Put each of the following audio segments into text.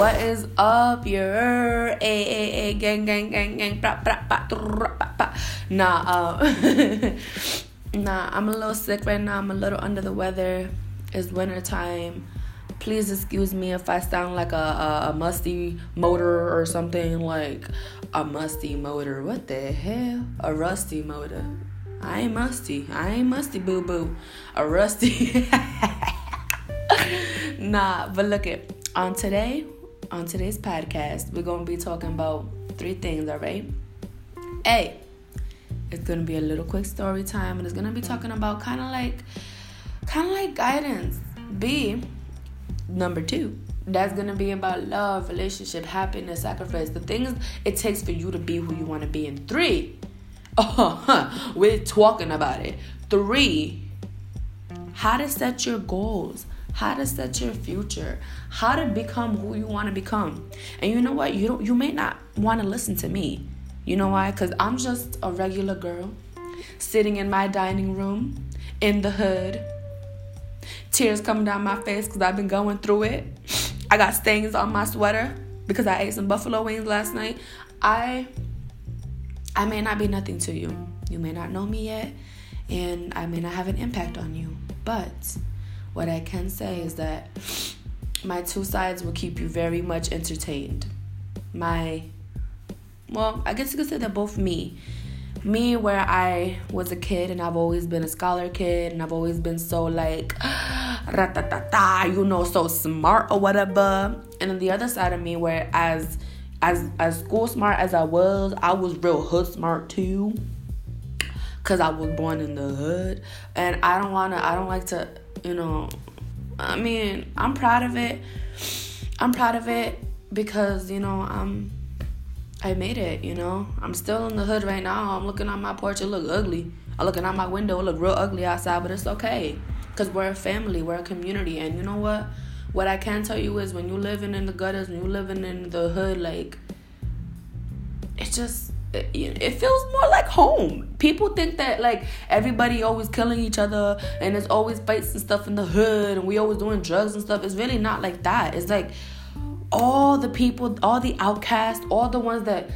What is up, your a a a gang gang gang gang. Nah, uh, nah, I'm a little sick right now. I'm a little under the weather. It's winter time. Please excuse me if I sound like a, a, a musty motor or something like a musty motor. What the hell? A rusty motor. I ain't musty. I ain't musty boo boo. A rusty. nah, but look it. On today, on today's podcast, we're gonna be talking about three things, alright? A, it's gonna be a little quick story time and it's gonna be talking about kinda like kinda like guidance. B, number two, that's gonna be about love, relationship, happiness, sacrifice, the things it takes for you to be who you wanna be. And three, Oh, huh. We're talking about it. Three, how to set your goals, how to set your future, how to become who you want to become. And you know what? You don't you may not want to listen to me. You know why? Cuz I'm just a regular girl sitting in my dining room in the hood. Tears coming down my face cuz I've been going through it. I got stains on my sweater because I ate some buffalo wings last night. I I may not be nothing to you. You may not know me yet, and I may not have an impact on you. But what I can say is that my two sides will keep you very much entertained. My, well, I guess you could say they're both me. Me, where I was a kid and I've always been a scholar kid and I've always been so like, ratatata, you know, so smart or whatever. And then the other side of me, where as as as school smart as I was, I was real hood smart too. Cause I was born in the hood, and I don't wanna. I don't like to, you know. I mean, I'm proud of it. I'm proud of it because you know I'm. I made it. You know, I'm still in the hood right now. I'm looking on my porch. It look ugly. I'm looking out my window. It look real ugly outside, but it's okay. Cause we're a family. We're a community, and you know what? what I can tell you is when you living in the gutters, when you living in the hood, like it's just it, feels more like home. People think that like everybody always killing each other and there's always fights and stuff in the hood and we always doing drugs and stuff. It's really not like that. It's like all the people, all the outcasts, all the ones that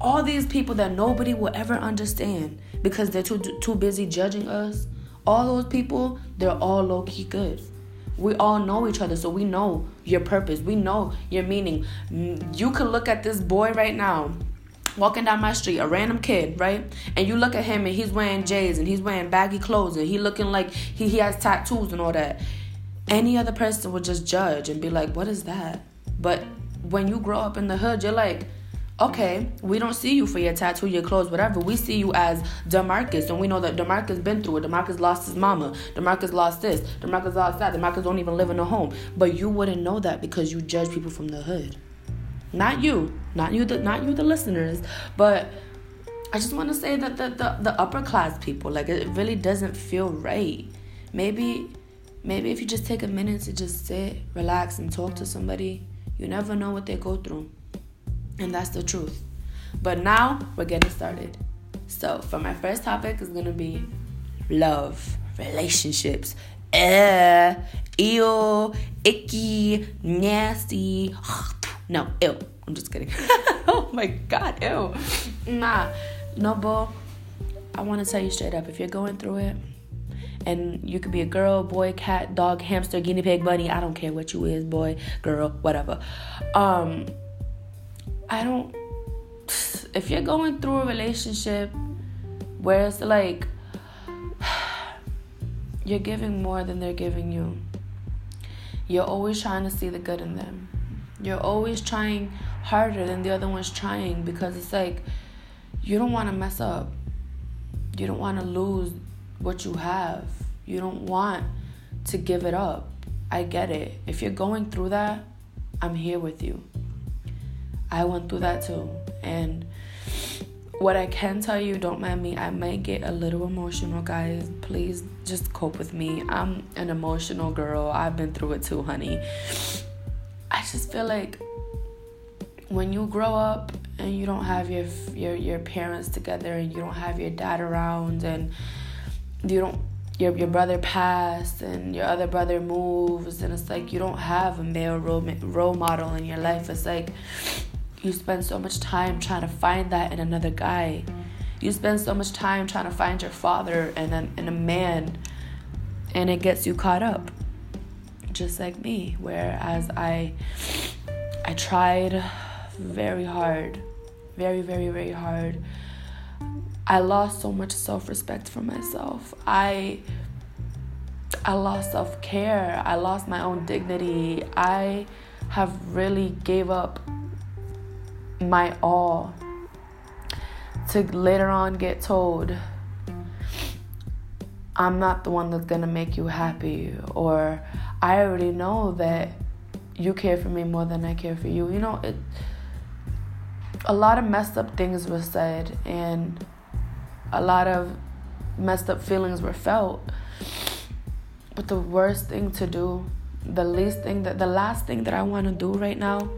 all these people that nobody will ever understand because they're too too busy judging us. All those people, they're all low key good we all know each other so we know your purpose we know your meaning you could look at this boy right now walking down my street a random kid right and you look at him and he's wearing j's and he's wearing baggy clothes and he looking like he, he has tattoos and all that any other person would just judge and be like what is that but when you grow up in the hood you're like okay, we don't see you for your tattoo, your clothes, whatever. We see you as Demarcus, and we know that Demarcus been through it. Demarcus lost his mama. Demarcus lost this. Demarcus lost that. Demarcus don't even live in a home. But you wouldn't know that because you judge people from the hood. Not you, not you, the not you, the listeners, but. I just want to say that the, the, the upper class people, like it really doesn't feel right. Maybe maybe if you just take a minute to just sit, relax, and talk to somebody, you never know what they go through. And that's the truth. But now we're getting started. So, for my first topic is to be love, relationships. Eh, ew, icky, nasty. No, ew. I'm just kidding. oh my god, ew. Nah, no, bro. I want to tell you straight up if you're going through it, and you could be a girl, boy, cat, dog, hamster, guinea pig, bunny. I don't care what you is, boy, girl, whatever. Um, I don't. If you're going through a relationship where it's like you're giving more than they're giving you, you're always trying to see the good in them. You're always trying harder than the other one's trying because it's like you don't want to mess up. You don't want to lose what you have. You don't want to give it up. I get it. If you're going through that, I'm here with you. I went through that too. And what I can tell you, don't mind me, I might get a little emotional, guys. Please just cope with me. I'm an emotional girl. I've been through it too, honey. I just feel like when you grow up and you don't have your your your parents together and you don't have your dad around and you don't your your brother passed and your other brother moves and it's like you don't have a male role role model in your life. It's like you spend so much time trying to find that in another guy. You spend so much time trying to find your father and a, in a man and it gets you caught up. Just like me, whereas I I tried very hard, very very very hard I lost so much self-respect for myself. I I lost self-care. I lost my own dignity. I have really gave up my all to later on get told I'm not the one that's going to make you happy or I already know that you care for me more than I care for you. You know, it a lot of messed up things were said and a lot of messed up feelings were felt. But the worst thing to do, the least thing that the last thing that I want to do right now,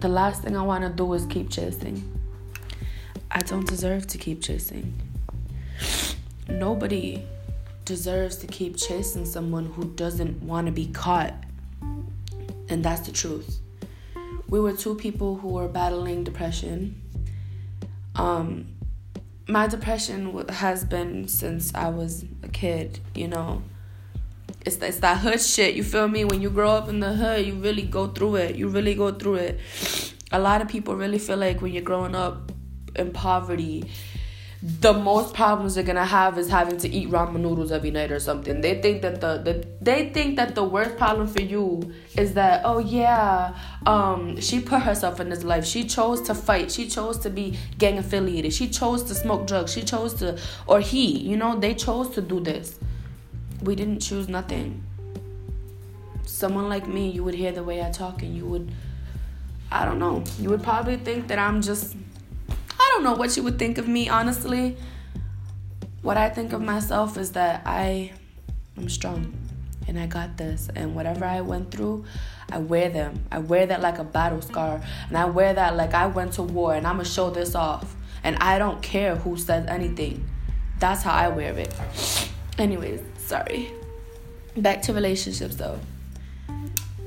the last thing I want to do is keep chasing. I don't deserve to keep chasing. Nobody deserves to keep chasing someone who doesn't want to be caught. And that's the truth. We were two people who were battling depression. Um, my depression has been since I was a kid, you know. It's, it's that hood shit, you feel me? When you grow up in the hood, you really go through it. You really go through it. A lot of people really feel like when you're growing up in poverty, the most problems they're gonna have is having to eat ramen noodles every night or something. They think that the, the they think that the worst problem for you is that oh yeah, um, she put herself in this life. She chose to fight. She chose to be gang affiliated. She chose to smoke drugs. She chose to or he, you know, they chose to do this. We didn't choose nothing. Someone like me, you would hear the way I talk and you would I don't know. You would probably think that I'm just don't know what you would think of me, honestly. What I think of myself is that I am strong and I got this. And whatever I went through, I wear them. I wear that like a battle scar. And I wear that like I went to war and I'm going to show this off. And I don't care who says anything. That's how I wear it. Anyways, sorry. Back to relationships though.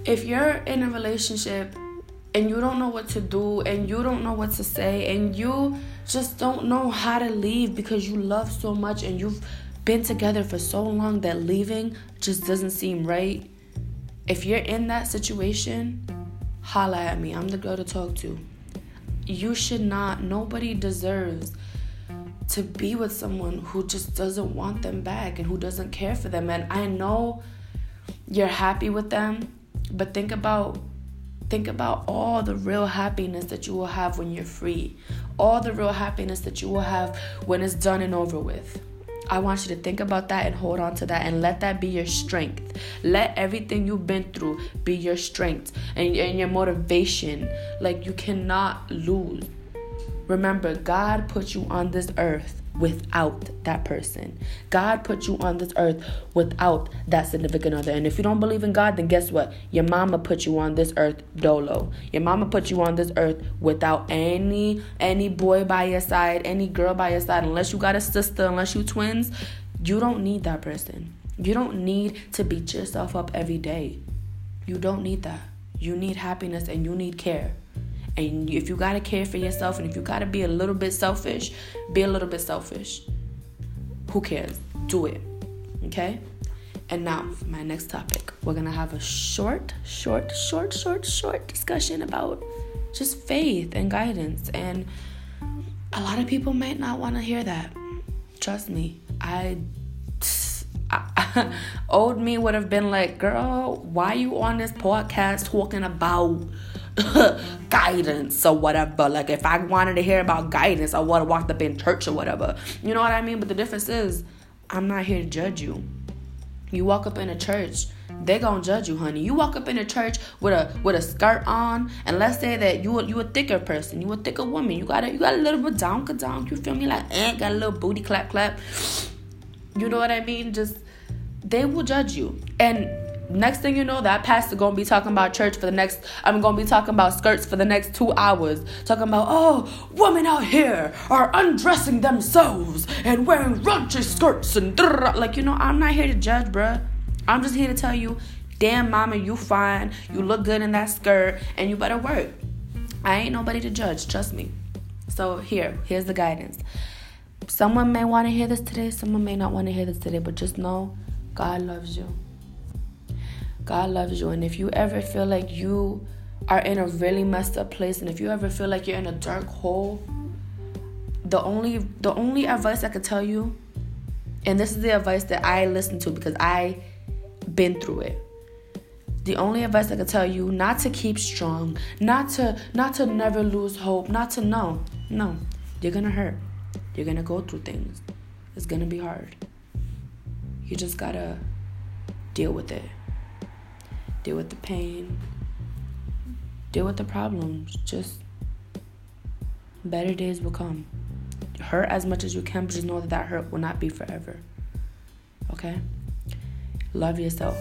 If you're in a relationship and you don't know what to do and you don't know what to say and you just don't know how to leave because you love so much and you've been together for so long that leaving just doesn't seem right. If you're in that situation, holla at me. I'm the girl to talk to. You should not, nobody deserves to be with someone who just doesn't want them back and who doesn't care for them. And I know you're happy with them, but think about Think about all the real happiness that you will have when you're free, all the real happiness that you will have when it's done and over with. I want you to think about that and hold on to that and let that be your strength. Let everything you've been through be your strength and, and your motivation. Like you cannot lose. Remember, God put you on this earth without that person. God put you on this earth without that significant other. And if you don't believe in God, then guess what? Your mama put you on this earth dolo. Your mama put you on this earth without any any boy by your side, any girl by your side. Unless you got a sister, unless you twins, you don't need that person. You don't need to beat yourself up every day. You don't need that. You need happiness and you need care. And if you gotta care for yourself and if you gotta be a little bit selfish, be a little bit selfish. Who cares? Do it. Okay? And now, for my next topic, we're gonna have a short, short, short, short, short discussion about just faith and guidance. And a lot of people might not wanna hear that. Trust me, I old me would have been like, girl, why you on this podcast talking about guidance or whatever. Like if I wanted to hear about guidance, I would have walked up in church or whatever. You know what I mean? But the difference is, I'm not here to judge you. You walk up in a church, they gonna judge you, honey. You walk up in a church with a with a skirt on, and let's say that you you a thicker person, you a thicker woman. You got a you got a little bit down, down. You feel me? Like eh, got a little booty clap clap. You know what I mean? Just they will judge you, and next thing you know, that pastor gonna be talking about church for the next. I'm gonna be talking about skirts for the next two hours. Talking about oh, women out here are undressing themselves and wearing raunchy skirts and like you know. I'm not here to judge, bruh. I'm just here to tell you, damn mama, you fine. You look good in that skirt, and you better work. I ain't nobody to judge. Trust me. So here, here's the guidance. Someone may want to hear this today. Someone may not want to hear this today, but just know God loves you. God loves you. And if you ever feel like you are in a really messed up place and if you ever feel like you're in a dark hole, the only the only advice I could tell you, and this is the advice that I listen to because I been through it. The only advice I could tell you not to keep strong, not to not to never lose hope, not to know. No. You're gonna hurt. You're gonna go through things. It's gonna be hard. You just gotta deal with it deal with the pain, deal with the problems. Just better days will come. Hurt as much as you can, but just know that that hurt will not be forever. Okay? Love yourself.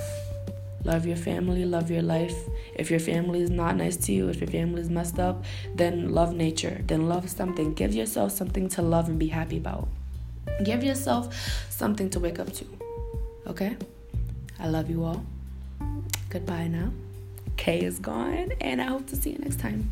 Love your family, love your life. If your family is not nice to you, if your family is messed up, then love nature. Then love something. Give yourself something to love and be happy about. Give yourself something to wake up to. Okay? I love you all. Goodbye now. Kay is gone, and I hope to see you next time.